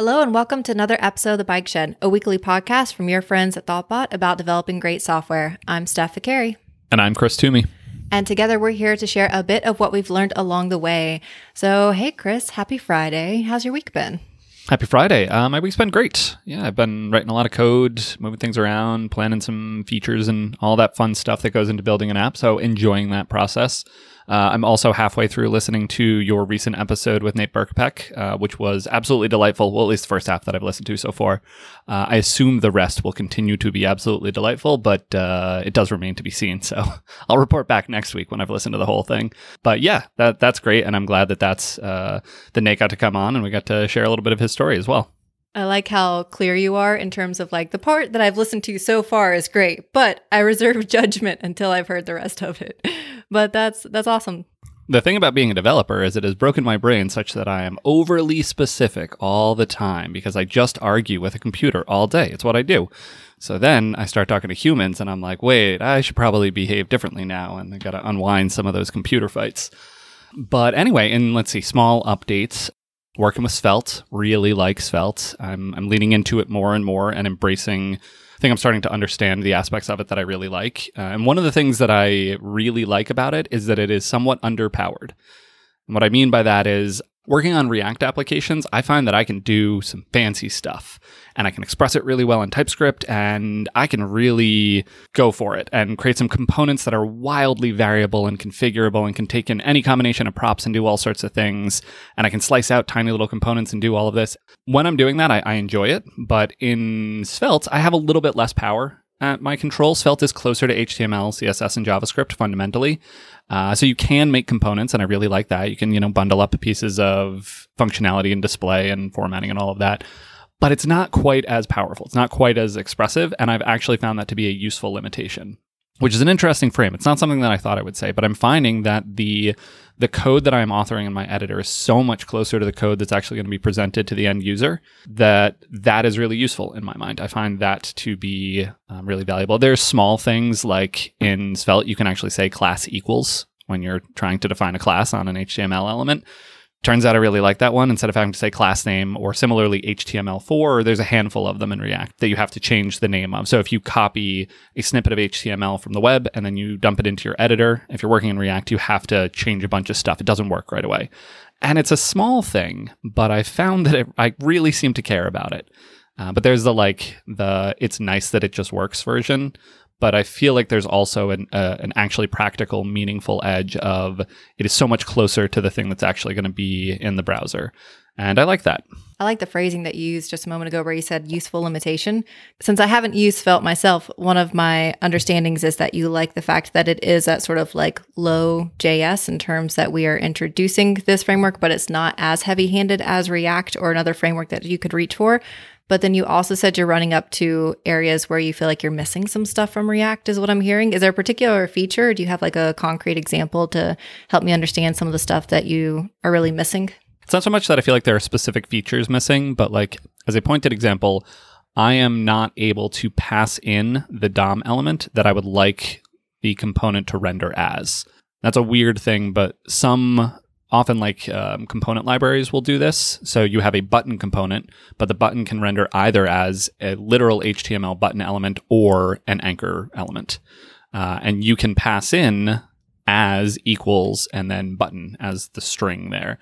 Hello, and welcome to another episode of The Bike Shed, a weekly podcast from your friends at Thoughtbot about developing great software. I'm Steph Viccari. And I'm Chris Toomey. And together we're here to share a bit of what we've learned along the way. So, hey, Chris, happy Friday. How's your week been? Happy Friday. Uh, my week's been great. Yeah, I've been writing a lot of code, moving things around, planning some features and all that fun stuff that goes into building an app. So, enjoying that process. Uh, I'm also halfway through listening to your recent episode with Nate Berkopec, uh, which was absolutely delightful. Well, at least the first half that I've listened to so far. Uh, I assume the rest will continue to be absolutely delightful, but uh, it does remain to be seen. So I'll report back next week when I've listened to the whole thing. But yeah, that that's great, and I'm glad that that's uh, that Nate got to come on and we got to share a little bit of his story as well. I like how clear you are in terms of like the part that I've listened to so far is great, but I reserve judgment until I've heard the rest of it. But that's that's awesome. The thing about being a developer is it has broken my brain such that I am overly specific all the time because I just argue with a computer all day. It's what I do. So then I start talking to humans and I'm like, wait, I should probably behave differently now. And I got to unwind some of those computer fights. But anyway, and let's see, small updates working with Svelte, really like Svelte. I'm, I'm leaning into it more and more and embracing. I think I'm starting to understand the aspects of it that I really like. Uh, and one of the things that I really like about it is that it is somewhat underpowered. And what I mean by that is working on React applications, I find that I can do some fancy stuff and I can express it really well in TypeScript and I can really go for it and create some components that are wildly variable and configurable and can take in any combination of props and do all sorts of things. And I can slice out tiny little components and do all of this. When I'm doing that, I, I enjoy it. But in Svelte, I have a little bit less power at my control. Svelte is closer to HTML, CSS, and JavaScript fundamentally. Uh, so you can make components, and I really like that. You can, you know, bundle up pieces of functionality and display and formatting and all of that. But it's not quite as powerful. It's not quite as expressive, and I've actually found that to be a useful limitation which is an interesting frame. It's not something that I thought I would say, but I'm finding that the the code that I'm authoring in my editor is so much closer to the code that's actually going to be presented to the end user that that is really useful in my mind. I find that to be um, really valuable. There's small things like in Svelte, you can actually say class equals when you're trying to define a class on an HTML element. Turns out I really like that one. Instead of having to say class name or similarly htmlFor, there's a handful of them in React that you have to change the name of. So if you copy a snippet of HTML from the web and then you dump it into your editor, if you're working in React, you have to change a bunch of stuff. It doesn't work right away. And it's a small thing, but I found that it, I really seem to care about it. Uh, but there's the like the it's nice that it just works version but I feel like there's also an uh, an actually practical, meaningful edge of it is so much closer to the thing that's actually going to be in the browser. And I like that. I like the phrasing that you used just a moment ago where you said useful limitation. Since I haven't used Svelte myself, one of my understandings is that you like the fact that it is at sort of like low JS in terms that we are introducing this framework, but it's not as heavy handed as React or another framework that you could reach for. But then you also said you're running up to areas where you feel like you're missing some stuff from React, is what I'm hearing. Is there a particular feature? do you have like a concrete example to help me understand some of the stuff that you are really missing? It's not so much that I feel like there are specific features missing, but like as a pointed example, I am not able to pass in the DOM element that I would like the component to render as. That's a weird thing, but some often like um, component libraries will do this. So you have a button component, but the button can render either as a literal HTML button element or an anchor element. Uh, and you can pass in as equals and then button as the string there.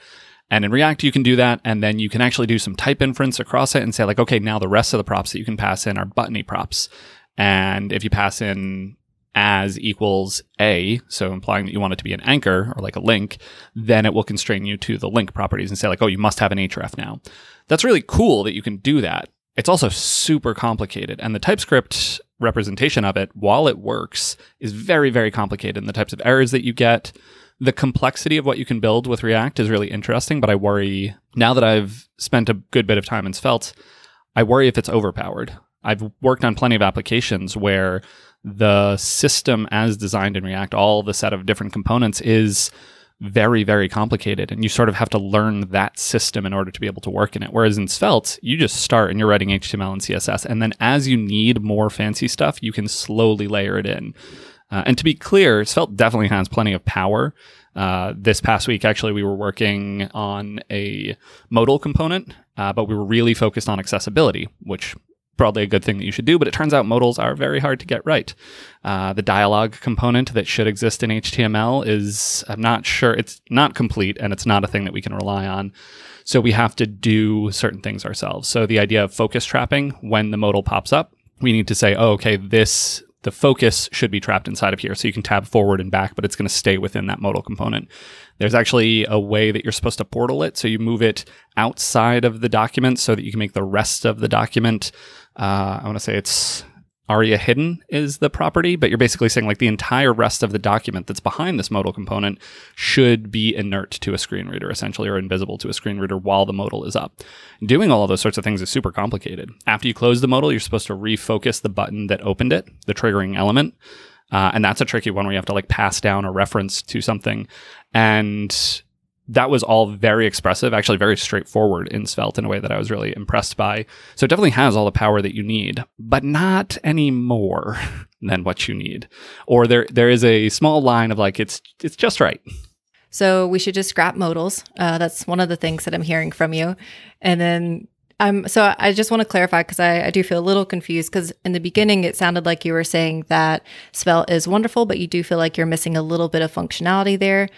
And in React, you can do that. And then you can actually do some type inference across it and say, like, okay, now the rest of the props that you can pass in are buttony props. And if you pass in as equals a, so implying that you want it to be an anchor or like a link, then it will constrain you to the link properties and say like, oh, you must have an href now. That's really cool that you can do that. It's also super complicated, and the TypeScript representation of it, while it works, is very, very complicated. And the types of errors that you get, the complexity of what you can build with React is really interesting. But I worry now that I've spent a good bit of time in Svelte, I worry if it's overpowered. I've worked on plenty of applications where the system as designed in React, all the set of different components is very, very complicated. And you sort of have to learn that system in order to be able to work in it. Whereas in Svelte, you just start and you're writing HTML and CSS. And then as you need more fancy stuff, you can slowly layer it in. Uh, and to be clear, Svelte definitely has plenty of power. Uh, this past week, actually, we were working on a modal component, uh, but we were really focused on accessibility, which probably a good thing that you should do, but it turns out modals are very hard to get right. Uh, the dialogue component that should exist in HTML is, I'm not sure, it's not complete and it's not a thing that we can rely on. So we have to do certain things ourselves. So the idea of focus trapping, when the modal pops up, we need to say, oh, okay, this the focus should be trapped inside of here. So you can tab forward and back, but it's going to stay within that modal component. There's actually a way that you're supposed to portal it. So you move it outside of the document so that you can make the rest of the document. Uh, I want to say it's aria hidden is the property, but you're basically saying like the entire rest of the document that's behind this modal component should be inert to a screen reader, essentially, or invisible to a screen reader while the modal is up. Doing all of those sorts of things is super complicated. After you close the modal, you're supposed to refocus the button that opened it, the triggering element. Uh, and that's a tricky one where you have to like pass down a reference to something. And that was all very expressive, actually very straightforward in Svelte in a way that I was really impressed by. So it definitely has all the power that you need, but not any more than what you need. Or there there is a small line of like it's it's just right. So we should just scrap modals. Uh, that's one of the things that I'm hearing from you. And then I'm so I just want to clarify because I, I do feel a little confused because in the beginning it sounded like you were saying that Svelte is wonderful, but you do feel like you're missing a little bit of functionality there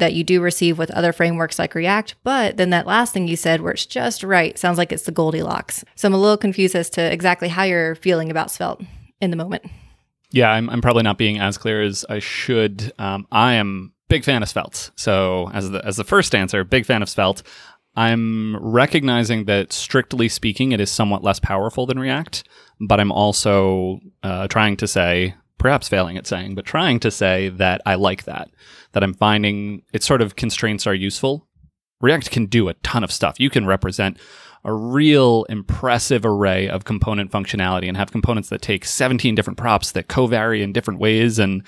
that you do receive with other frameworks like React. But then that last thing you said, where it's just right, sounds like it's the Goldilocks. So I'm a little confused as to exactly how you're feeling about Svelte in the moment. Yeah, I'm, I'm probably not being as clear as I should. Um, I am big fan of Svelte. So as the as the first answer, big fan of Svelte. I'm recognizing that strictly speaking, it is somewhat less powerful than React, but I'm also uh, trying to say perhaps failing at saying, but trying to say that I like that, that I'm finding its sort of constraints are useful. React can do a ton of stuff. You can represent a real impressive array of component functionality and have components that take 17 different props that co-vary in different ways and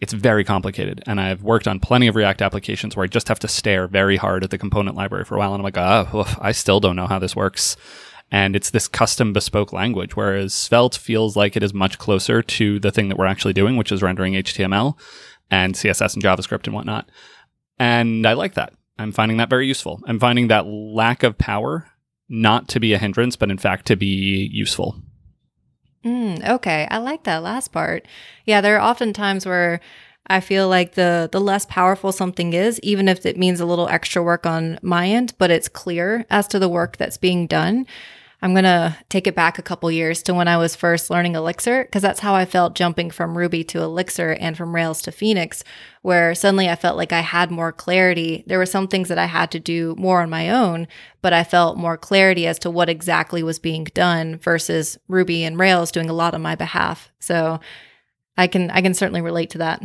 it's very complicated. And I've worked on plenty of React applications where I just have to stare very hard at the component library for a while and I'm like, oh, I still don't know how this works and it's this custom bespoke language whereas svelte feels like it is much closer to the thing that we're actually doing which is rendering html and css and javascript and whatnot. And i like that. I'm finding that very useful. I'm finding that lack of power not to be a hindrance but in fact to be useful. Mm, okay. I like that last part. Yeah there are often times where I feel like the the less powerful something is, even if it means a little extra work on my end, but it's clear as to the work that's being done. I'm going to take it back a couple years to when I was first learning Elixir, because that's how I felt jumping from Ruby to Elixir and from Rails to Phoenix, where suddenly I felt like I had more clarity. There were some things that I had to do more on my own, but I felt more clarity as to what exactly was being done versus Ruby and Rails doing a lot on my behalf. So I can I can certainly relate to that.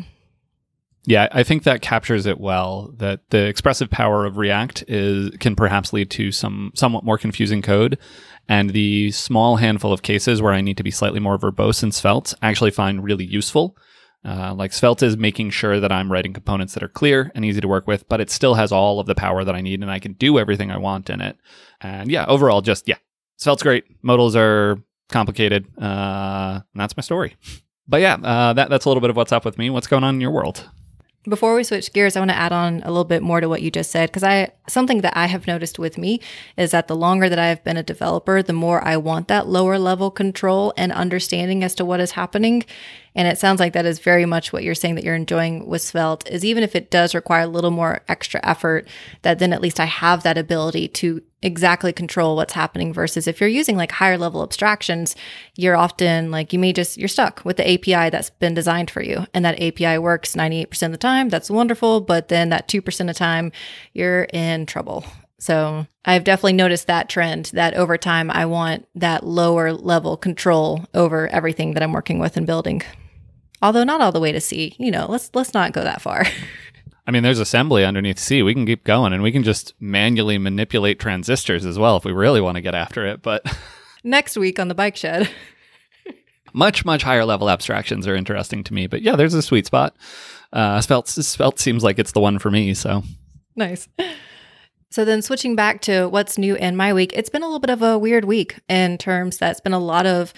Yeah, I think that captures it well. That the expressive power of React is can perhaps lead to some somewhat more confusing code, and the small handful of cases where I need to be slightly more verbose in Svelte actually find really useful. Uh, like Svelte is making sure that I'm writing components that are clear and easy to work with, but it still has all of the power that I need, and I can do everything I want in it. And yeah, overall, just yeah, Svelte's great. Modals are complicated. Uh, and that's my story. But yeah, uh, that, that's a little bit of what's up with me. What's going on in your world? Before we switch gears, I want to add on a little bit more to what you just said because I something that I have noticed with me is that the longer that I have been a developer, the more I want that lower level control and understanding as to what is happening. And it sounds like that is very much what you're saying that you're enjoying with Svelte is even if it does require a little more extra effort, that then at least I have that ability to exactly control what's happening versus if you're using like higher level abstractions, you're often like you may just you're stuck with the API that's been designed for you. And that API works 98% of the time. That's wonderful. But then that 2% of time, you're in trouble. So I've definitely noticed that trend that over time I want that lower level control over everything that I'm working with and building although not all the way to C. You know, let's let's not go that far. I mean, there's assembly underneath C. We can keep going, and we can just manually manipulate transistors as well if we really want to get after it. But next week on the bike shed. much much higher level abstractions are interesting to me, but yeah, there's a sweet spot. Uh, Svelte Svelte seems like it's the one for me. So nice. So then switching back to what's new in my week, it's been a little bit of a weird week in terms that's been a lot of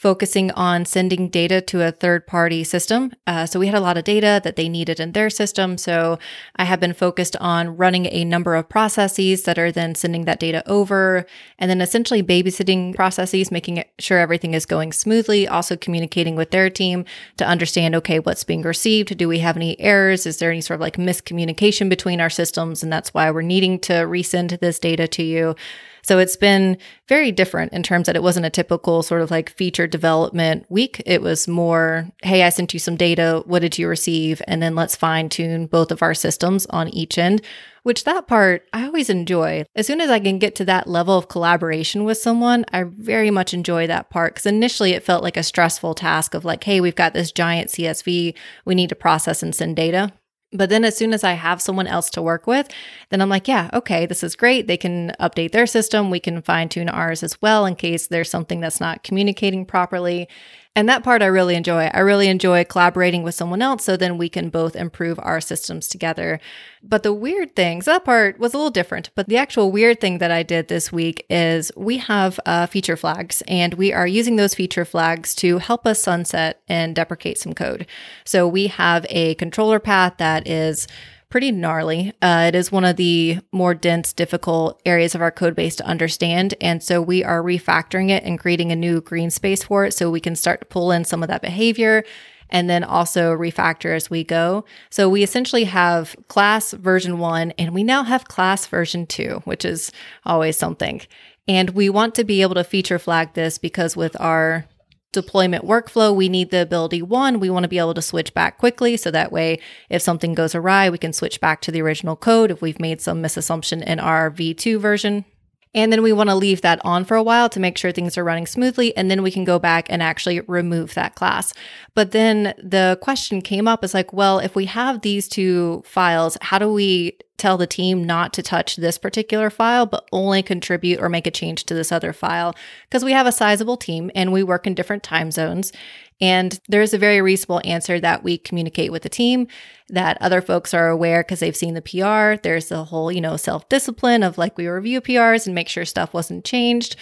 focusing on sending data to a third party system. Uh, so we had a lot of data that they needed in their system. So I have been focused on running a number of processes that are then sending that data over and then essentially babysitting processes, making sure everything is going smoothly, also communicating with their team to understand okay, what's being received? Do we have any errors? Is there any sort of like miscommunication between our systems? And that's why we're needing to resend this data to you. So it's been very different in terms that it wasn't a typical sort of like feature development week. It was more, hey, I sent you some data. What did you receive? And then let's fine tune both of our systems on each end, which that part I always enjoy. As soon as I can get to that level of collaboration with someone, I very much enjoy that part because initially it felt like a stressful task of like, hey, we've got this giant CSV we need to process and send data. But then as soon as I have someone else to work with, then I'm like, yeah, okay, this is great. They can update their system. We can fine tune ours as well in case there's something that's not communicating properly. And that part I really enjoy. I really enjoy collaborating with someone else so then we can both improve our systems together. But the weird things, that part was a little different. But the actual weird thing that I did this week is we have uh, feature flags and we are using those feature flags to help us sunset and deprecate some code. So we have a controller path that is pretty gnarly. Uh, it is one of the more dense, difficult areas of our code base to understand. And so we are refactoring it and creating a new green space for it so we can start to pull in some of that behavior and then also refactor as we go. So we essentially have class version one and we now have class version two, which is always something. And we want to be able to feature flag this because with our deployment workflow, we need the ability one, we want to be able to switch back quickly. So that way, if something goes awry, we can switch back to the original code if we've made some misassumption in our V2 version. And then we want to leave that on for a while to make sure things are running smoothly. And then we can go back and actually remove that class. But then the question came up is like, well, if we have these two files, how do we tell the team not to touch this particular file, but only contribute or make a change to this other file? Because we have a sizable team and we work in different time zones. And there's a very reasonable answer that we communicate with the team that other folks are aware because they've seen the PR. There's the whole, you know, self discipline of like we review PRs and make sure stuff wasn't changed.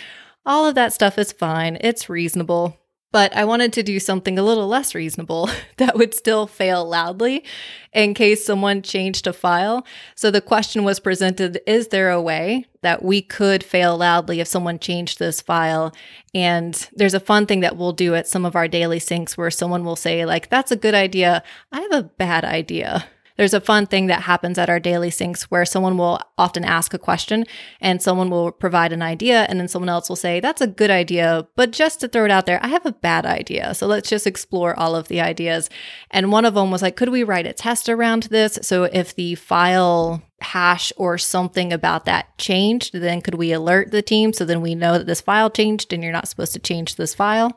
All of that stuff is fine. It's reasonable. But I wanted to do something a little less reasonable that would still fail loudly in case someone changed a file. So the question was presented Is there a way that we could fail loudly if someone changed this file? And there's a fun thing that we'll do at some of our daily syncs where someone will say, like, that's a good idea. I have a bad idea there's a fun thing that happens at our daily syncs where someone will often ask a question and someone will provide an idea and then someone else will say, That's a good idea, but just to throw it out there, I have a bad idea. So let's just explore all of the ideas. And one of them was like, Could we write a test around this? So if the file hash or something about that changed, then could we alert the team so then we know that this file changed and you're not supposed to change this file?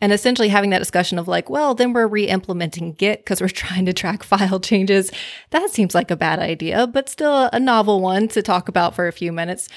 And essentially having that discussion of like, well, then we're re implementing Git because we're trying to track file changes. That seems like a bad idea, but still a novel one to talk about for a few minutes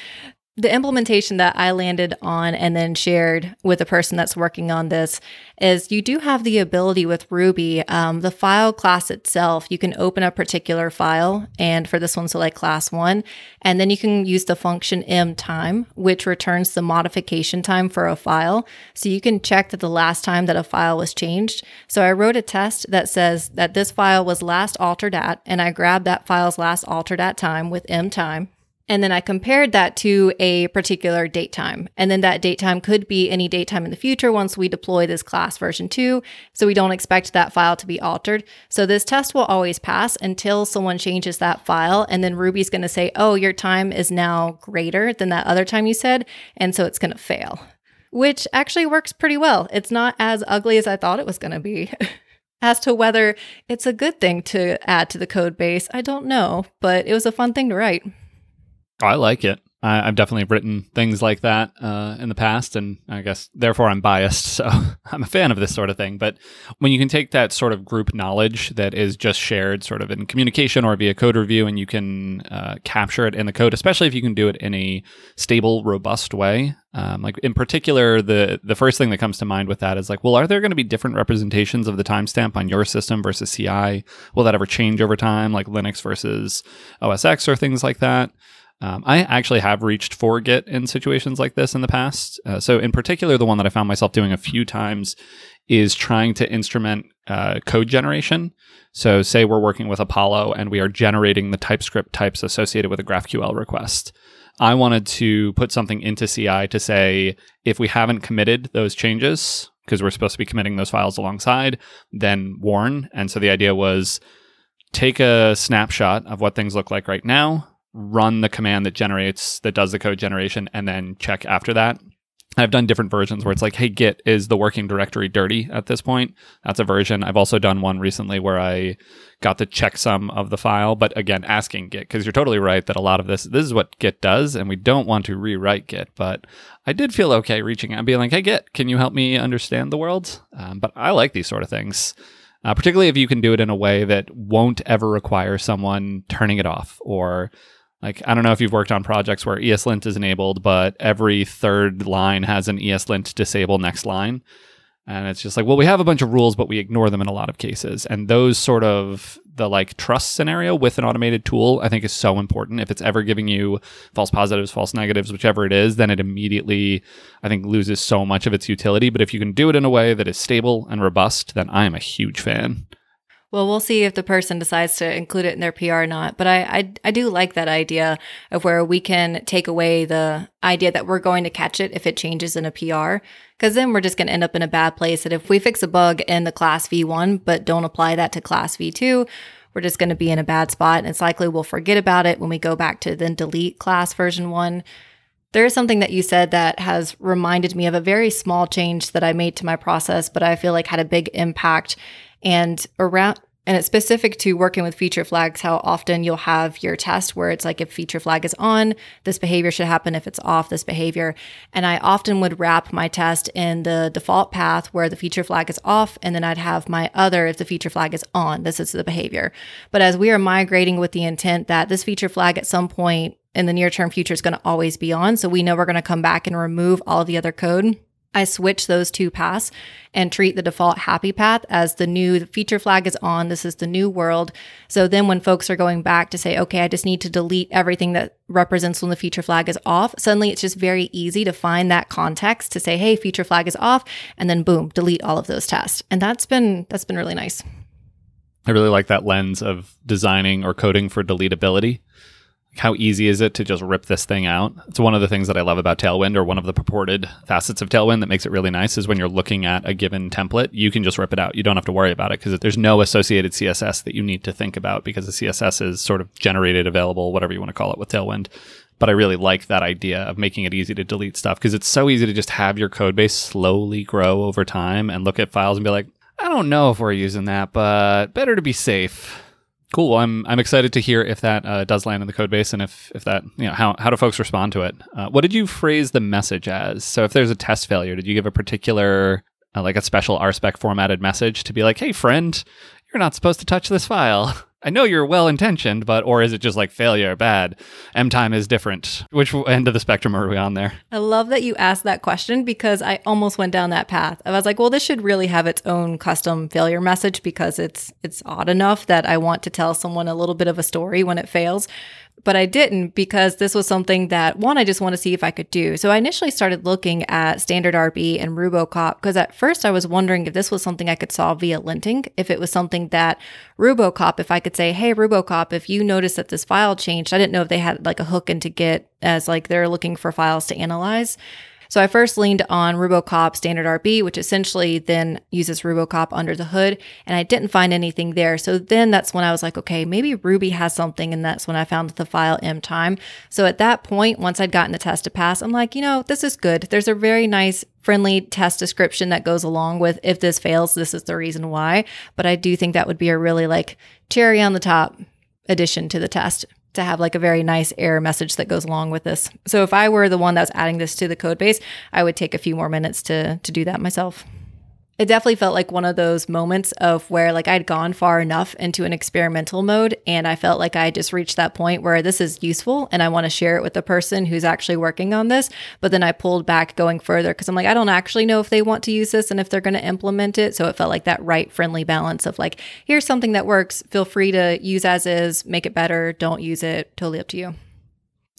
the implementation that I landed on and then shared with the person that's working on this is you do have the ability with Ruby, um, the file class itself, you can open a particular file. And for this one, like class one, and then you can use the function mtime, which returns the modification time for a file. So you can check that the last time that a file was changed. So I wrote a test that says that this file was last altered at, and I grabbed that file's last altered at time with mtime. And then I compared that to a particular date time. And then that date time could be any date time in the future once we deploy this class version 2. So we don't expect that file to be altered. So this test will always pass until someone changes that file. And then Ruby's going to say, oh, your time is now greater than that other time you said. And so it's going to fail, which actually works pretty well. It's not as ugly as I thought it was going to be. As to whether it's a good thing to add to the code base, I don't know, but it was a fun thing to write. I like it. I, have definitely written things like that uh, in the past, and I guess therefore I'm biased. So I'm a fan of this sort of thing. But when you can take that sort of group knowledge that is just shared, sort of in communication or via code review, and you can uh, capture it in the code, especially if you can do it in a stable, robust way. Um, like in particular, the the first thing that comes to mind with that is like, well, are there going to be different representations of the timestamp on your system versus CI? Will that ever change over time, like Linux versus OS X or things like that? Um, I actually have reached for Git in situations like this in the past. Uh, so, in particular, the one that I found myself doing a few times is trying to instrument uh, code generation. So, say we're working with Apollo and we are generating the TypeScript types associated with a GraphQL request. I wanted to put something into CI to say if we haven't committed those changes, because we're supposed to be committing those files alongside, then warn. And so the idea was take a snapshot of what things look like right now, run the command that generates, that does the code generation, and then check after that. I've done different versions where it's like, hey, Git, is the working directory dirty at this point? That's a version. I've also done one recently where I got the checksum of the file, but again, asking Git, because you're totally right that a lot of this, this is what Git does, and we don't want to rewrite Git. But I did feel okay reaching out and being like, hey, Git, can you help me understand the world? Um, but I like these sort of things. Uh, particularly if you can do it in a way that won't ever require someone turning it off or like, I don't know if you've worked on projects where ESLint is enabled, but every third line has an ESLint disable next line. And it's just like, well, we have a bunch of rules, but we ignore them in a lot of cases. And those sort of the like trust scenario with an automated tool, I think is so important. If it's ever giving you false positives, false negatives, whichever it is, then it immediately, I think, loses so much of its utility. But if you can do it in a way that is stable and robust, then I am a huge fan. Well, we'll see if the person decides to include it in their PR or not. But I, I, I, do like that idea of where we can take away the idea that we're going to catch it if it changes in a PR. Because then we're just going to end up in a bad place. That if we fix a bug in the class V1, but don't apply that to class V2, we're just going to be in a bad spot. And it's likely we'll forget about it when we go back to then delete class version one. There is something that you said that has reminded me of a very small change that I made to my process, but I feel like had a big impact and around and it's specific to working with feature flags, how often you'll have your test where it's like if feature flag is on, this behavior should happen. If it's off, this behavior. And I often would wrap my test in the default path where the feature flag is off. And then I'd have my other if the feature flag is on, this is the behavior. But as we are migrating with the intent that this feature flag at some point in the near term future is going to always be on. So we know we're going to come back and remove all the other code I switch those two paths and treat the default happy path as the new feature flag is on. This is the new world. So then when folks are going back to say, okay, I just need to delete everything that represents when the feature flag is off, suddenly it's just very easy to find that context to say, hey, feature flag is off, and then boom, delete all of those tests. And that's been that's been really nice. I really like that lens of designing or coding for deletability how easy is it to just rip this thing out? It's one of the things that I love about Tailwind, or one of the purported facets of Tailwind that makes it really nice is when you're looking at a given template, you can just rip it out. You don't have to worry about it because there's no associated CSS that you need to think about because the CSS is sort of generated, available, whatever you want to call it with Tailwind. But I really like that idea of making it easy to delete stuff because it's so easy to just have your code base slowly grow over time and look at files and be like, I don't know if we're using that, but better to be safe. Cool. Well, I'm I'm excited to hear if that uh, does land in the code base and if if that you know how how do folks respond to it. Uh, what did you phrase the message as? So if there's a test failure, did you give a particular uh, like a special RSpec formatted message to be like, hey friend, you're not supposed to touch this file. I know you're well intentioned, but or is it just like failure bad? Mtime is different. Which end of the spectrum are we on there? I love that you asked that question because I almost went down that path. I was like, well, this should really have its own custom failure message because it's it's odd enough that I want to tell someone a little bit of a story when it fails but I didn't because this was something that one, I just want to see if I could do. So I initially started looking at standard RB and Rubocop because at first I was wondering if this was something I could solve via linting, if it was something that Rubocop, if I could say, hey, Rubocop, if you notice that this file changed, I didn't know if they had like a hook into Git as like they're looking for files to analyze. So I first leaned on Rubocop standard RB, which essentially then uses Rubocop under the hood, and I didn't find anything there. So then that's when I was like, okay, maybe Ruby has something, and that's when I found the file mtime. So at that point, once I'd gotten the test to pass, I'm like, you know, this is good. There's a very nice friendly test description that goes along with if this fails, this is the reason why. But I do think that would be a really like cherry on the top addition to the test to have like a very nice error message that goes along with this. So if I were the one that's adding this to the code base, I would take a few more minutes to to do that myself it definitely felt like one of those moments of where like I'd gone far enough into an experimental mode and I felt like I just reached that point where this is useful and I want to share it with the person who's actually working on this. But then I pulled back going further because I'm like, I don't actually know if they want to use this and if they're going to implement it. So it felt like that right friendly balance of like, here's something that works. Feel free to use as is, make it better. Don't use it. Totally up to you.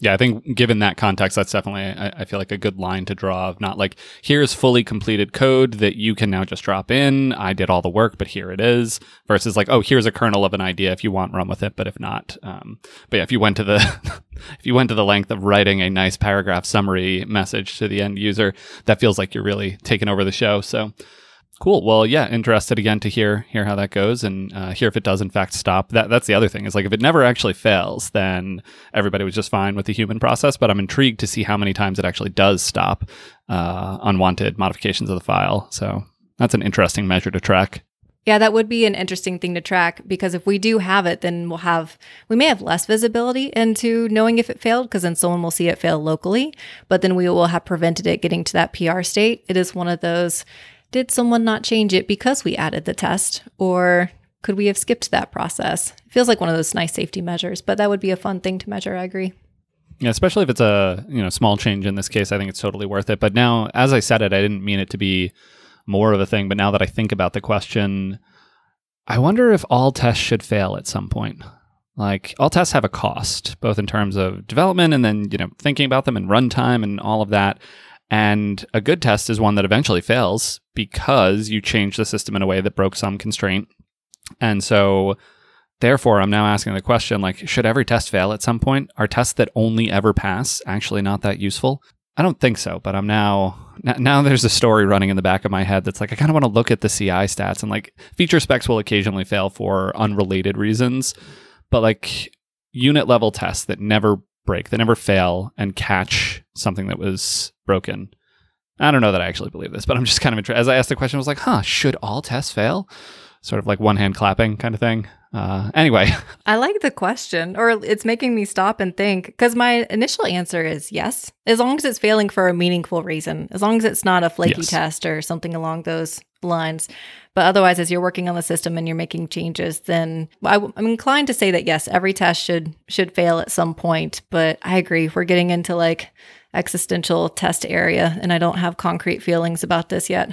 Yeah, I think given that context, that's definitely, I, I, feel like a good line to draw of not like, here's fully completed code that you can now just drop in. I did all the work, but here it is versus like, oh, here's a kernel of an idea. If you want, run with it. But if not, um, but yeah, if you went to the, if you went to the length of writing a nice paragraph summary message to the end user, that feels like you're really taking over the show. So Cool. Well, yeah, interested again to hear hear how that goes and uh, hear if it does in fact stop. That that's the other thing is like if it never actually fails, then everybody was just fine with the human process. But I'm intrigued to see how many times it actually does stop uh, unwanted modifications of the file. So that's an interesting measure to track. Yeah, that would be an interesting thing to track because if we do have it, then we'll have, we may have less visibility into knowing if it failed because then someone will see it fail locally, but then we will have prevented it getting to that PR state. It is one of those, did someone not change it because we added the test? Or could we have skipped that process? It feels like one of those nice safety measures, but that would be a fun thing to measure. I agree. Yeah, especially if it's a you know small change in this case, I think it's totally worth it. But now, as I said it, I didn't mean it to be more of a thing. But now that I think about the question, I wonder if all tests should fail at some point. Like all tests have a cost, both in terms of development and then you know thinking about them and runtime and all of that. And a good test is one that eventually fails because you changed the system in a way that broke some constraint. And so, therefore, I'm now asking the question like, should every test fail at some point? Are tests that only ever pass actually not that useful? I don't think so, but I'm now now there's a story running in the back of my head that's like I kind of want to look at the CI stats and like feature specs will occasionally fail for unrelated reasons, but like unit level tests that never break, that never fail and catch something that was broken. I don't know that I actually believe this, but I'm just kind of interested. As I asked the question, I was like, huh, should all tests fail? Sort of like one hand clapping kind of thing. Uh, anyway. I like the question, or it's making me stop and think because my initial answer is yes, as long as it's failing for a meaningful reason, as long as it's not a flaky yes. test or something along those lines. But otherwise, as you're working on the system and you're making changes, then I, am inclined to say that yes, every test should should fail at some point. But I agree, we're getting into like existential test area, and I don't have concrete feelings about this yet.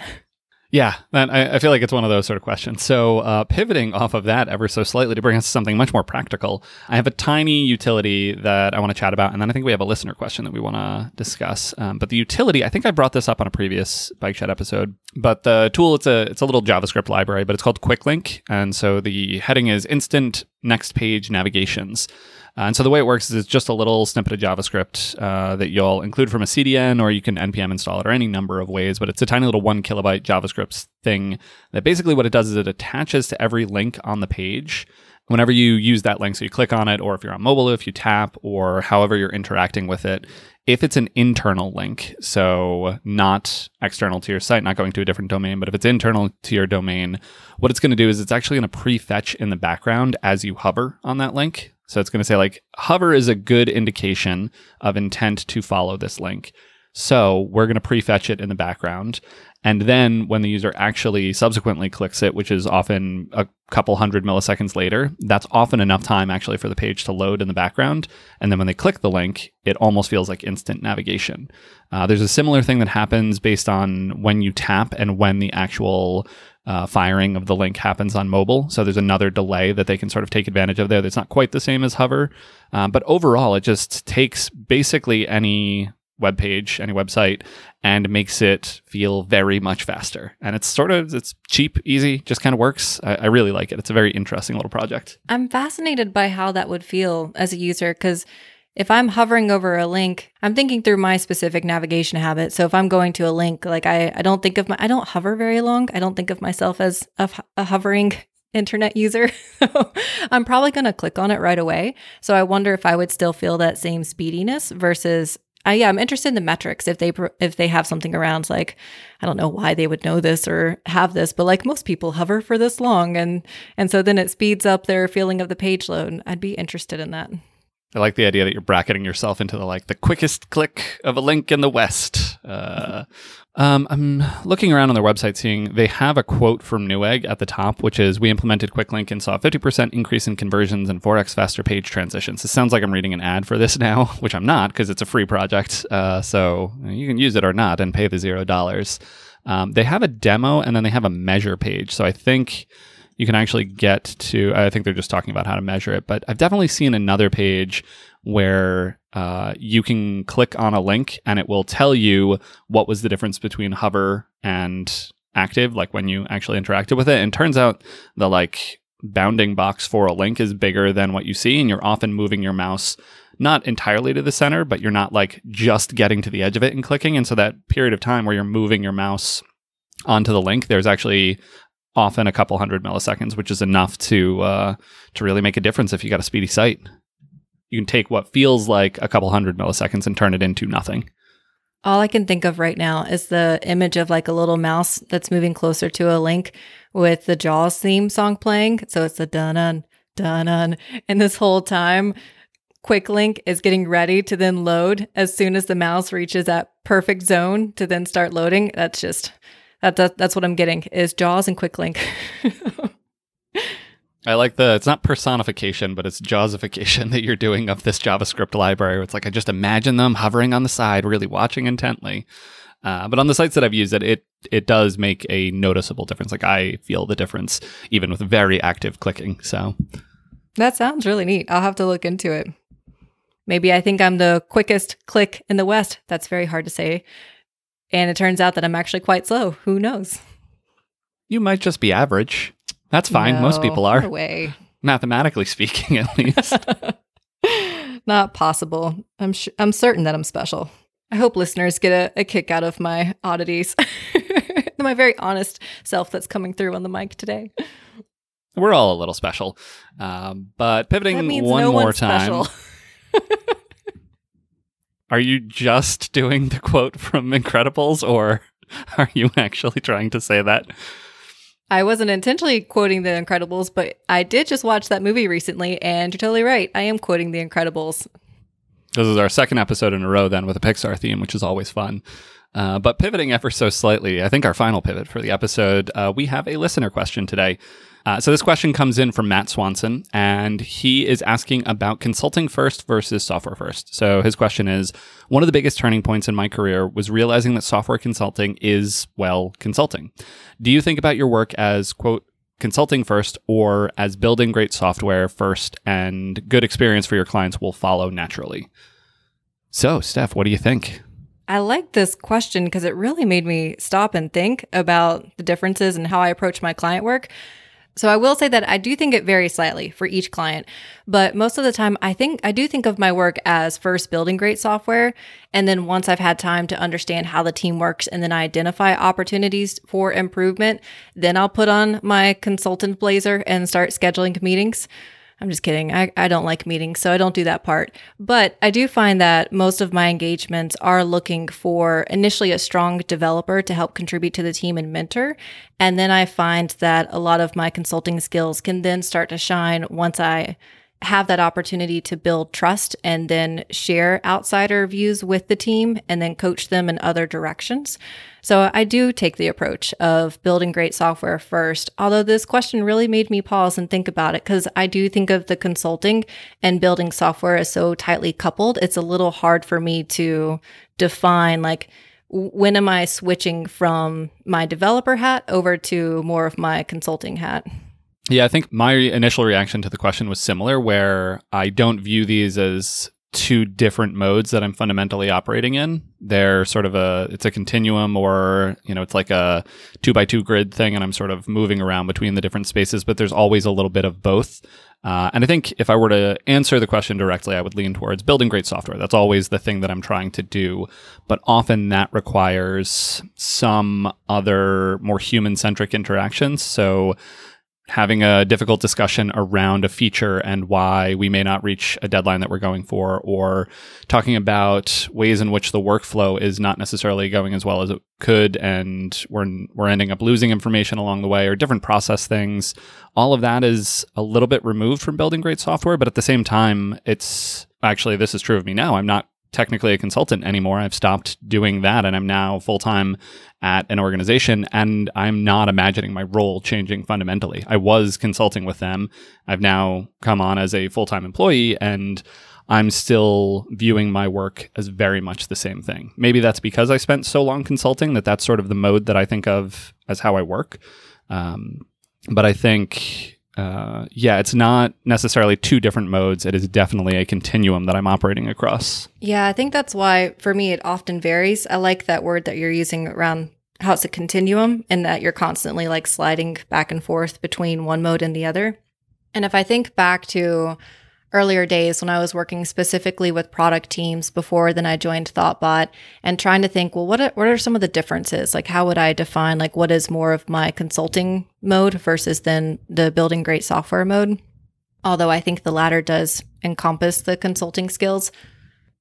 Yeah, that, I, I, feel like it's one of those sort of questions. So, uh, pivoting off of that ever so slightly to bring us to something much more practical, I have a tiny utility that I want to chat about, and then I think we have a listener question that we want to discuss. Um, but the utility, I think I brought this up on a previous Bike Shed episode. But the tool, it's a it's a little JavaScript library, but it's called QuickLink, and so the heading is Instant Next Page Navigations. Uh, and so the way it works is it's just a little snippet of JavaScript uh, that you'll include from a CDN, or you can npm install it, or any number of ways. But it's a tiny little one kilobyte JavaScript thing that basically what it does is it attaches to every link on the page. Whenever you use that link, so you click on it, or if you're on mobile, if you tap, or however you're interacting with it, if it's an internal link, so not external to your site, not going to a different domain, but if it's internal to your domain, what it's going to do is it's actually going to prefetch in the background as you hover on that link. So it's going to say like hover is a good indication of intent to follow this link. So we're going to prefetch it in the background. And then when the user actually subsequently clicks it, which is often a couple hundred milliseconds later, that's often enough time actually for the page to load in the background. And then when they click the link, it almost feels like instant navigation. Uh, there's a similar thing that happens based on when you tap and when the actual uh, firing of the link happens on mobile. So there's another delay that they can sort of take advantage of there that's not quite the same as hover. Um, but overall, it just takes basically any web page, any website, and makes it feel very much faster. And it's sort of it's cheap, easy, just kind of works. I, I really like it. It's a very interesting little project. I'm fascinated by how that would feel as a user because if I'm hovering over a link, I'm thinking through my specific navigation habit. So if I'm going to a link, like I, I don't think of my, I don't hover very long. I don't think of myself as a, a hovering internet user. I'm probably going to click on it right away. So I wonder if I would still feel that same speediness versus uh, yeah, I'm interested in the metrics if they if they have something around like I don't know why they would know this or have this, but like most people hover for this long and and so then it speeds up their feeling of the page load. I'd be interested in that. I like the idea that you're bracketing yourself into the like the quickest click of a link in the West. Uh, um, I'm looking around on their website, seeing they have a quote from Newegg at the top, which is, "We implemented QuickLink and saw a 50% increase in conversions and 4x faster page transitions." It sounds like I'm reading an ad for this now, which I'm not because it's a free project. Uh, so you can use it or not and pay the zero dollars. Um, they have a demo and then they have a measure page. So I think you can actually get to, I think they're just talking about how to measure it, but I've definitely seen another page where uh, you can click on a link and it will tell you what was the difference between hover and active, like when you actually interacted with it. And turns out the like bounding box for a link is bigger than what you see, and you're often moving your mouse not entirely to the center, but you're not like just getting to the edge of it and clicking. And so that period of time where you're moving your mouse onto the link, there's actually often a couple hundred milliseconds, which is enough to uh, to really make a difference if you got a speedy site. You can take what feels like a couple hundred milliseconds and turn it into nothing. All I can think of right now is the image of like a little mouse that's moving closer to a link with the Jaws theme song playing. So it's a dun dun dun dun, and this whole time quick link is getting ready to then load as soon as the mouse reaches that perfect zone to then start loading. That's just that, that that's what I'm getting is Jaws and quick link. I like the it's not personification, but it's jawsification that you're doing of this JavaScript library. It's like I just imagine them hovering on the side, really watching intently. Uh, but on the sites that I've used it, it it does make a noticeable difference. Like I feel the difference even with very active clicking. So that sounds really neat. I'll have to look into it. Maybe I think I'm the quickest click in the West. That's very hard to say. And it turns out that I'm actually quite slow. Who knows? You might just be average. That's fine. No, Most people are. No way. Mathematically speaking, at least. Not possible. I'm sh- I'm certain that I'm special. I hope listeners get a, a kick out of my oddities. my very honest self that's coming through on the mic today. We're all a little special. Um, but pivoting one no more time. Are you just doing the quote from Incredibles or are you actually trying to say that? I wasn't intentionally quoting The Incredibles, but I did just watch that movie recently, and you're totally right. I am quoting The Incredibles. This is our second episode in a row, then, with a Pixar theme, which is always fun. Uh, but pivoting ever so slightly, I think our final pivot for the episode, uh, we have a listener question today. Uh, so this question comes in from Matt Swanson, and he is asking about consulting first versus software first. So his question is One of the biggest turning points in my career was realizing that software consulting is, well, consulting. Do you think about your work as, quote, consulting first or as building great software first and good experience for your clients will follow naturally? So, Steph, what do you think? I like this question because it really made me stop and think about the differences and how I approach my client work. So I will say that I do think it varies slightly for each client, but most of the time I think I do think of my work as first building great software and then once I've had time to understand how the team works and then I identify opportunities for improvement, then I'll put on my consultant blazer and start scheduling meetings. I'm just kidding. I, I don't like meetings, so I don't do that part. But I do find that most of my engagements are looking for initially a strong developer to help contribute to the team and mentor. And then I find that a lot of my consulting skills can then start to shine once I have that opportunity to build trust and then share outsider views with the team and then coach them in other directions. So I do take the approach of building great software first, although this question really made me pause and think about it because I do think of the consulting and building software as so tightly coupled. It's a little hard for me to define like, when am I switching from my developer hat over to more of my consulting hat? Yeah, I think my initial reaction to the question was similar, where I don't view these as two different modes that I'm fundamentally operating in. They're sort of a it's a continuum or, you know, it's like a 2 by 2 grid thing and I'm sort of moving around between the different spaces, but there's always a little bit of both. Uh, and I think if I were to answer the question directly, I would lean towards building great software. That's always the thing that I'm trying to do. But often that requires some other more human centric interactions. So having a difficult discussion around a feature and why we may not reach a deadline that we're going for, or talking about ways in which the workflow is not necessarily going as well as it could, and we're we're ending up losing information along the way, or different process things. All of that is a little bit removed from building great software, but at the same time, it's actually this is true of me now. I'm not technically a consultant anymore. I've stopped doing that and I'm now full time at an organization and I'm not imagining my role changing fundamentally. I was consulting with them. I've now come on as a full time employee and I'm still viewing my work as very much the same thing. Maybe that's because I spent so long consulting that that's sort of the mode that I think of as how I work. Um, but I think uh, yeah, it's not necessarily two different modes. It is definitely a continuum that I'm operating across. Yeah, I think that's why for me it often varies. I like that word that you're using around how it's a continuum and that you're constantly like sliding back and forth between one mode and the other. And if I think back to earlier days when I was working specifically with product teams before then I joined Thoughtbot and trying to think, well, what are, what are some of the differences? Like, how would I define like what is more of my consulting mode versus then the building great software mode? Although I think the latter does encompass the consulting skills.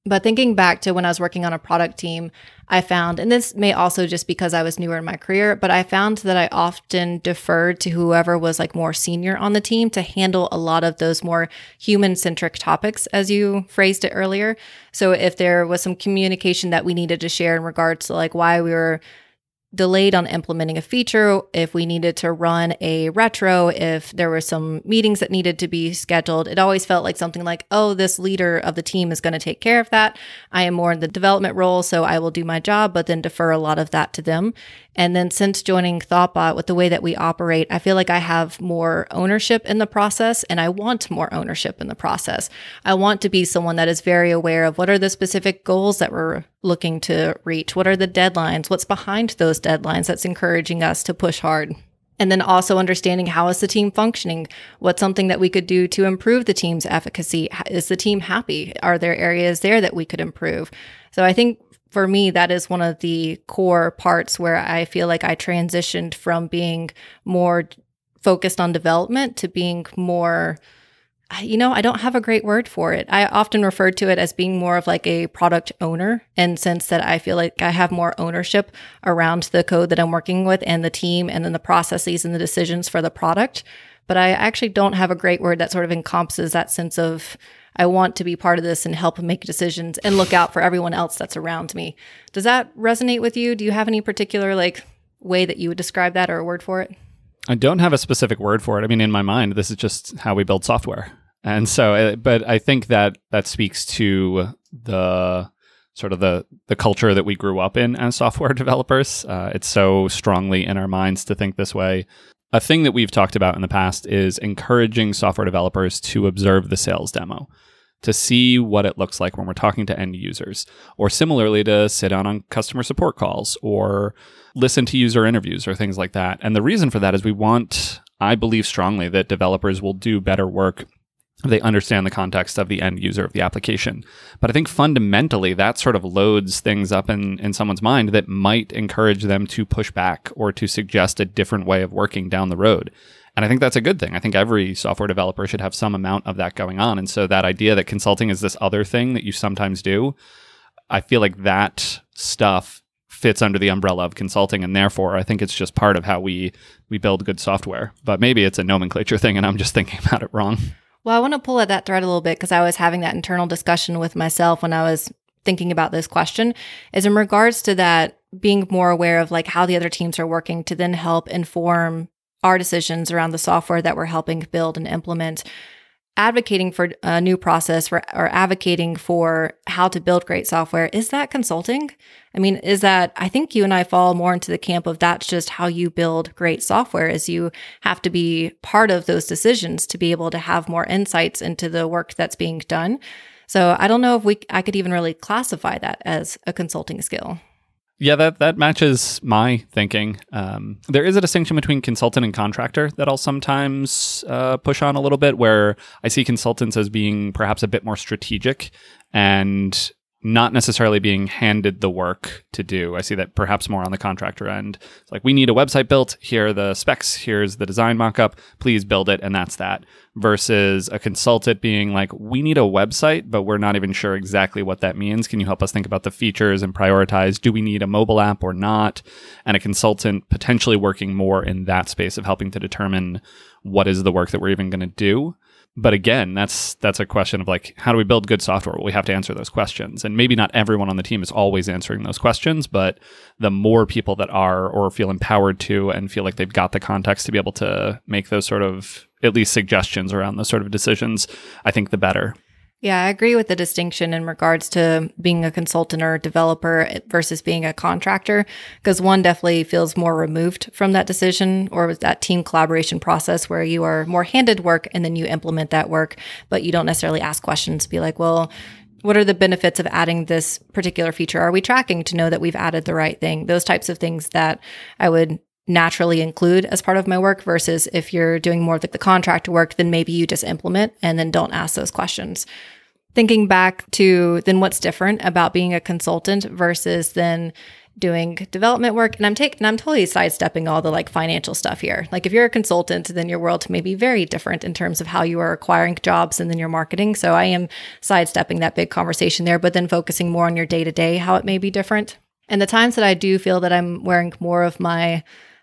But thinking back to when I was working on a product team, I found, and this may also just because I was newer in my career, but I found that I often deferred to whoever was like more senior on the team to handle a lot of those more human centric topics, as you phrased it earlier. So if there was some communication that we needed to share in regards to like why we were delayed on implementing a feature, if we needed to run a retro, if there were some meetings that needed to be scheduled, it always felt like something like, oh, this leader of the team is going to take care of that. I am more in the development role, so I will do my job, but then defer a lot of that to them. And then since joining Thoughtbot with the way that we operate, I feel like I have more ownership in the process and I want more ownership in the process. I want to be someone that is very aware of what are the specific goals that we're looking to reach? What are the deadlines? What's behind those deadlines that's encouraging us to push hard? And then also understanding how is the team functioning? What's something that we could do to improve the team's efficacy? Is the team happy? Are there areas there that we could improve? So I think for me, that is one of the core parts where I feel like I transitioned from being more focused on development to being more you know, I don't have a great word for it. I often refer to it as being more of like a product owner in sense that I feel like I have more ownership around the code that I'm working with and the team and then the processes and the decisions for the product. But I actually don't have a great word that sort of encompasses that sense of I want to be part of this and help make decisions and look out for everyone else that's around me. Does that resonate with you? Do you have any particular like way that you would describe that or a word for it? I don't have a specific word for it. I mean, in my mind, this is just how we build software. And so, uh, but I think that that speaks to the sort of the the culture that we grew up in as software developers. Uh, it's so strongly in our minds to think this way. A thing that we've talked about in the past is encouraging software developers to observe the sales demo, to see what it looks like when we're talking to end users, or similarly to sit down on customer support calls or listen to user interviews or things like that. And the reason for that is we want, I believe strongly that developers will do better work they understand the context of the end user of the application. But I think fundamentally that sort of loads things up in, in someone's mind that might encourage them to push back or to suggest a different way of working down the road. And I think that's a good thing. I think every software developer should have some amount of that going on. And so that idea that consulting is this other thing that you sometimes do, I feel like that stuff fits under the umbrella of consulting and therefore I think it's just part of how we we build good software. But maybe it's a nomenclature thing and I'm just thinking about it wrong. Well, I want to pull at that thread a little bit because I was having that internal discussion with myself when I was thinking about this question is in regards to that being more aware of like how the other teams are working to then help inform our decisions around the software that we're helping build and implement advocating for a new process for, or advocating for how to build great software is that consulting? I mean is that i think you and i fall more into the camp of that's just how you build great software is you have to be part of those decisions to be able to have more insights into the work that's being done. So i don't know if we i could even really classify that as a consulting skill yeah, that that matches my thinking. Um, there is a distinction between consultant and contractor that I'll sometimes uh, push on a little bit, where I see consultants as being perhaps a bit more strategic and not necessarily being handed the work to do. I see that perhaps more on the contractor end. It's like, we need a website built. Here are the specs. Here's the design mockup. Please build it. And that's that. Versus a consultant being like, we need a website, but we're not even sure exactly what that means. Can you help us think about the features and prioritize? Do we need a mobile app or not? And a consultant potentially working more in that space of helping to determine what is the work that we're even going to do but again that's that's a question of like how do we build good software? Well, we have to answer those questions. And maybe not everyone on the team is always answering those questions but the more people that are or feel empowered to and feel like they've got the context to be able to make those sort of at least suggestions around those sort of decisions i think the better Yeah, I agree with the distinction in regards to being a consultant or developer versus being a contractor, because one definitely feels more removed from that decision or that team collaboration process where you are more handed work and then you implement that work, but you don't necessarily ask questions, be like, well, what are the benefits of adding this particular feature? Are we tracking to know that we've added the right thing? Those types of things that I would naturally include as part of my work versus if you're doing more of like the contract work, then maybe you just implement and then don't ask those questions. Thinking back to then what's different about being a consultant versus then doing development work and I'm taking I'm totally sidestepping all the like financial stuff here. Like if you're a consultant, then your world may be very different in terms of how you are acquiring jobs and then your marketing. So I am sidestepping that big conversation there, but then focusing more on your day to day, how it may be different. And the times that I do feel that I'm wearing more of my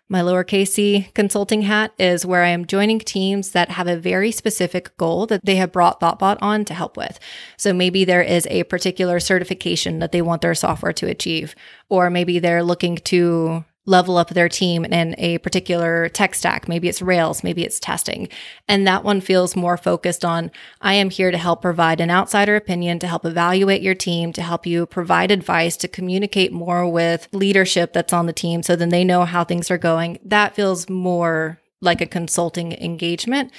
my lowercase c consulting hat is where I am joining teams that have a very specific goal that they have brought ThoughtBot on to help with. So maybe there is a particular certification that they want their software to achieve, or maybe they're looking to level up their team in a particular tech stack. Maybe it's Rails, maybe it's testing. And that one feels more focused on I am here to help provide an outsider opinion, to help evaluate your team, to help you provide advice, to communicate more with leadership that's on the team so then they know how things are going. That feels more like a consulting engagement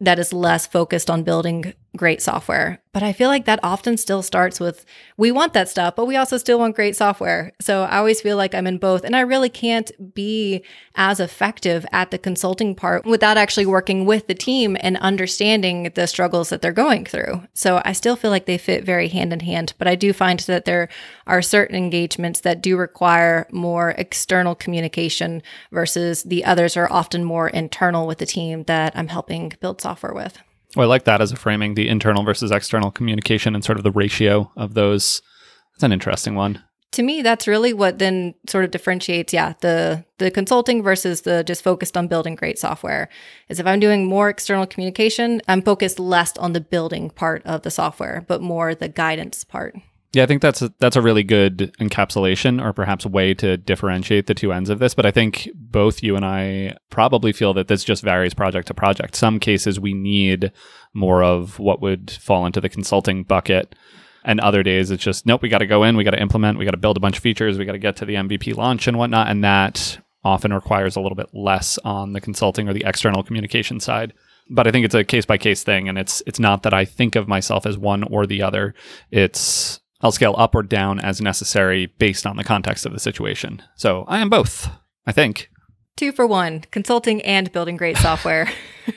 that is less focused on building great software. But I feel like that often still starts with we want that stuff, but we also still want great software. So I always feel like I'm in both. And I really can't be as effective at the consulting part without actually working with the team and understanding the struggles that they're going through. So I still feel like they fit very hand in hand. But I do find that there are certain engagements that do require more external communication versus the others are often more internal with the team that I'm helping build software with. Well, I like that as a framing, the internal versus external communication and sort of the ratio of those. That's an interesting one. To me, that's really what then sort of differentiates, yeah, the the consulting versus the just focused on building great software. Is if I'm doing more external communication, I'm focused less on the building part of the software, but more the guidance part. Yeah, I think that's a, that's a really good encapsulation or perhaps way to differentiate the two ends of this. But I think both you and I probably feel that this just varies project to project. Some cases we need more of what would fall into the consulting bucket. And other days it's just, nope, we got to go in, we got to implement, we got to build a bunch of features, we got to get to the MVP launch and whatnot. And that often requires a little bit less on the consulting or the external communication side but I think it's a case by case thing, and it's it's not that I think of myself as one or the other. It's I'll scale up or down as necessary based on the context of the situation. So I am both, I think. Two for one consulting and building great software.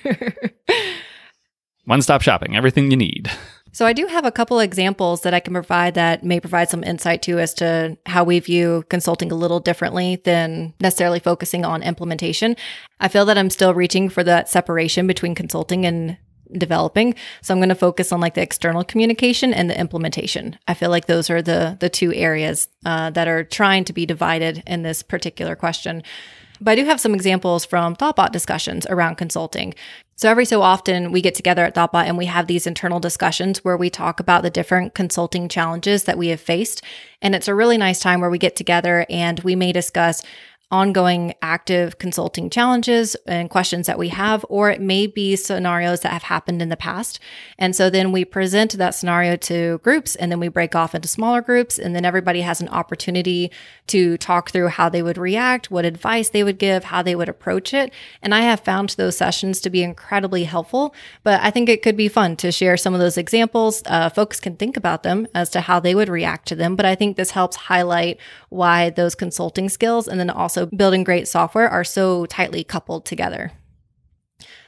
one stop shopping, everything you need. So, I do have a couple examples that I can provide that may provide some insight to as to how we view consulting a little differently than necessarily focusing on implementation. I feel that I'm still reaching for that separation between consulting and developing. So I'm going to focus on like the external communication and the implementation. I feel like those are the the two areas uh, that are trying to be divided in this particular question. But I do have some examples from ThoughtBot discussions around consulting. So every so often we get together at ThoughtBot and we have these internal discussions where we talk about the different consulting challenges that we have faced. And it's a really nice time where we get together and we may discuss ongoing active consulting challenges and questions that we have, or it may be scenarios that have happened in the past. And so then we present that scenario to groups and then we break off into smaller groups. And then everybody has an opportunity to talk through how they would react, what advice they would give, how they would approach it. And I have found those sessions to be incredibly helpful, but I think it could be fun to share some of those examples. Uh, folks can think about them as to how they would react to them. But I think this helps highlight why those consulting skills and then also building great software are so tightly coupled together.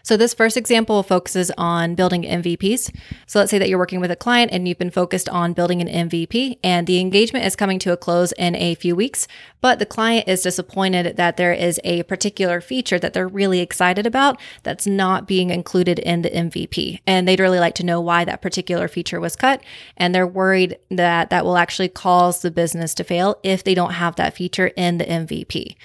So, this first example focuses on building MVPs. So, let's say that you're working with a client and you've been focused on building an MVP, and the engagement is coming to a close in a few weeks, but the client is disappointed that there is a particular feature that they're really excited about that's not being included in the MVP. And they'd really like to know why that particular feature was cut. And they're worried that that will actually cause the business to fail if they don't have that feature in the MVP.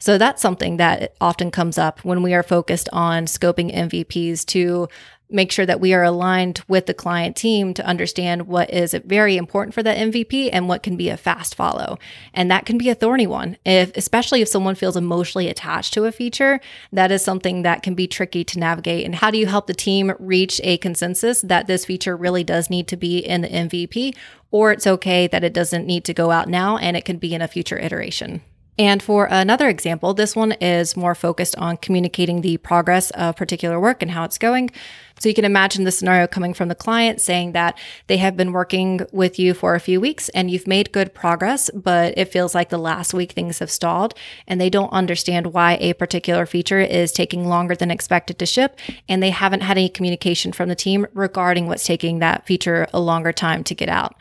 So that's something that often comes up when we are focused on scoping MVPs to make sure that we are aligned with the client team to understand what is very important for that MVP and what can be a fast follow. And that can be a thorny one. If especially if someone feels emotionally attached to a feature, that is something that can be tricky to navigate. And how do you help the team reach a consensus that this feature really does need to be in the MVP or it's okay that it doesn't need to go out now and it can be in a future iteration? And for another example, this one is more focused on communicating the progress of particular work and how it's going. So you can imagine the scenario coming from the client saying that they have been working with you for a few weeks and you've made good progress, but it feels like the last week things have stalled and they don't understand why a particular feature is taking longer than expected to ship. And they haven't had any communication from the team regarding what's taking that feature a longer time to get out.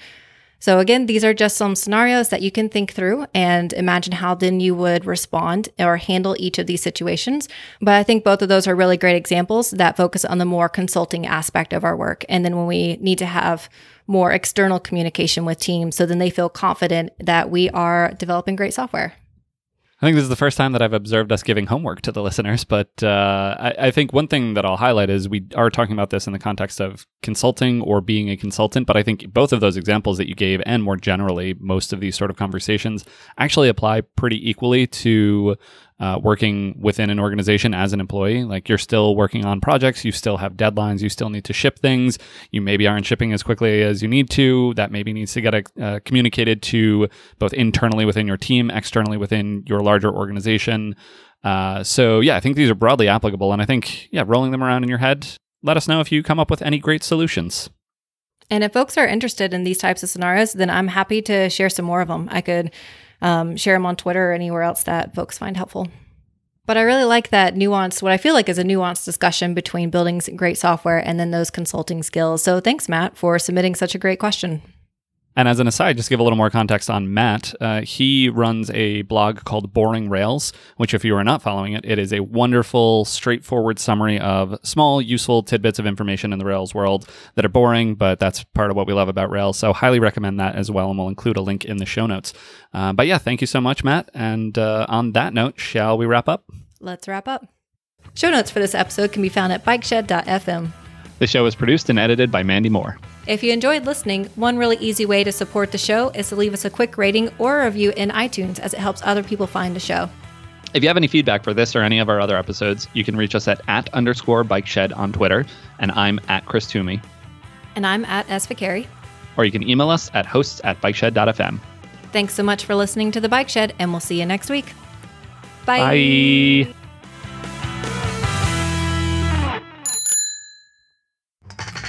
So, again, these are just some scenarios that you can think through and imagine how then you would respond or handle each of these situations. But I think both of those are really great examples that focus on the more consulting aspect of our work. And then when we need to have more external communication with teams, so then they feel confident that we are developing great software. I think this is the first time that I've observed us giving homework to the listeners, but uh, I, I, think one thing that I'll highlight is we are talking about this in the context of consulting or being a consultant, but I think both of those examples that you gave, and more generally, most of these sort of conversations actually apply pretty equally to uh, working within an organization as an employee. Like you're still working on projects, you still have deadlines, you still need to ship things. You maybe aren't shipping as quickly as you need to. That maybe needs to get uh, communicated to both internally within your team, externally within your larger organization. Uh, so yeah, I think these are broadly applicable, and I think yeah, rolling them around in your head. Let us know if you come up with any great solutions. And if folks are interested in these types of scenarios, then I'm happy to share some more of them. I could um, share them on Twitter or anywhere else that folks find helpful. But I really like that nuance, what I feel like is a nuanced discussion between building great software and then those consulting skills. So thanks, Matt, for submitting such a great question. And as an aside, just give a little more context on Matt. Uh, he runs a blog called Boring Rails, which, if you are not following it, it is a wonderful, straightforward summary of small, useful tidbits of information in the Rails world that are boring, but that's part of what we love about Rails. So, highly recommend that as well, and we'll include a link in the show notes. Uh, but yeah, thank you so much, Matt. And uh, on that note, shall we wrap up? Let's wrap up. Show notes for this episode can be found at bikeshed.fm. The show is produced and edited by Mandy Moore. If you enjoyed listening, one really easy way to support the show is to leave us a quick rating or a review in iTunes as it helps other people find the show. If you have any feedback for this or any of our other episodes, you can reach us at at underscore bike shed on Twitter, and I'm at Chris Toomey. And I'm at S. Viccari. Or you can email us at hosts at bikeshed.fm. Thanks so much for listening to The Bike Shed, and we'll see you next week. Bye. Bye.